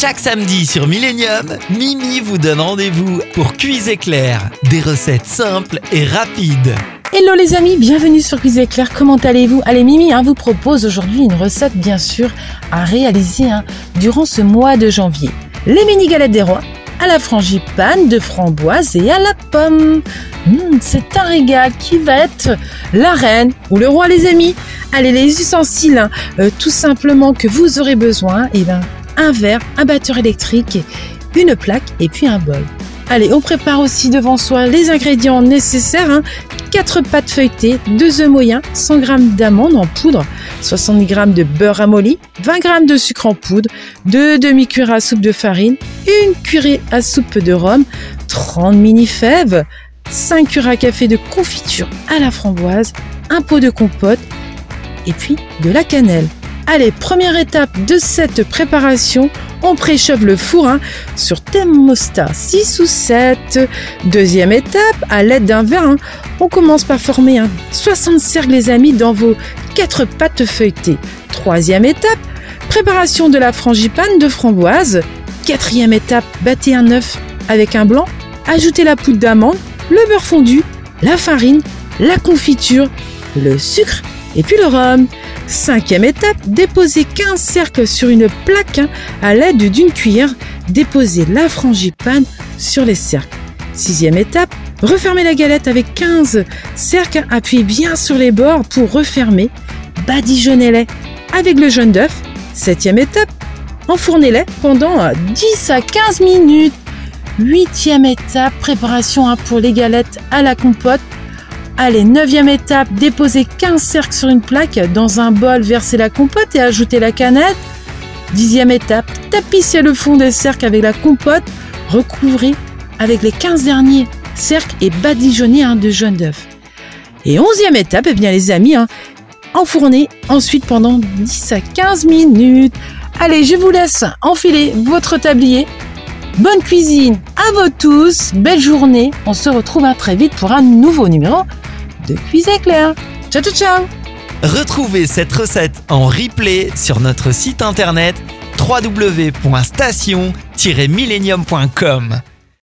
Chaque samedi sur Millennium, Mimi vous donne rendez-vous pour Cuise éclair. Des recettes simples et rapides. Hello les amis, bienvenue sur Cuisine Éclair, comment allez-vous? Allez Mimi hein, vous propose aujourd'hui une recette bien sûr à réaliser hein, durant ce mois de janvier. Les mini galettes des rois à la frangipane de framboise et à la pomme. Mmh, c'est un régal qui va être la reine ou le roi les amis. Allez les ustensiles hein, euh, tout simplement que vous aurez besoin, et eh ben un verre, un batteur électrique, une plaque et puis un bol. Allez, on prépare aussi devant soi les ingrédients nécessaires. 4 hein. pâtes feuilletées, 2 œufs moyens, 100 g d'amandes en poudre, 70 g de beurre ramolli, 20 g de sucre en poudre, 2 demi-cuillères à soupe de farine, une cuillerée à soupe de rhum, 30 mini fèves, 5 cuillères à café de confiture à la framboise, un pot de compote et puis de la cannelle. Allez, première étape de cette préparation, on préchauffe le four hein, sur thermostat 6 ou 7. Deuxième étape, à l'aide d'un verre, hein, on commence par former 60 cercles les amis dans vos 4 pâtes feuilletées. Troisième étape, préparation de la frangipane de framboise. Quatrième étape, battez un œuf avec un blanc, ajoutez la poudre d'amande, le beurre fondu, la farine, la confiture, le sucre et puis le rhum. Cinquième étape, déposez 15 cercles sur une plaque hein, à l'aide d'une cuillère. Déposez la frangipane sur les cercles. Sixième étape, refermez la galette avec 15 cercles. Appuyez bien sur les bords pour refermer. Badigeonnez-les avec le jaune d'œuf. Septième étape, enfournez-les pendant 10 à 15 minutes. Huitième étape, préparation hein, pour les galettes à la compote. Allez, neuvième étape, déposez 15 cercles sur une plaque. Dans un bol, versez la compote et ajoutez la canette. Dixième étape, tapissez le fond des cercles avec la compote. Recouvrez avec les 15 derniers cercles et badigeonnez un de jaune d'œuf. Et onzième étape, eh bien les amis, hein, enfournez ensuite pendant 10 à 15 minutes. Allez, je vous laisse enfiler votre tablier. Bonne cuisine à vous tous, belle journée. On se retrouve très vite pour un nouveau numéro de Claire. Ciao, ciao, ciao Retrouvez cette recette en replay sur notre site internet www.station-millennium.com.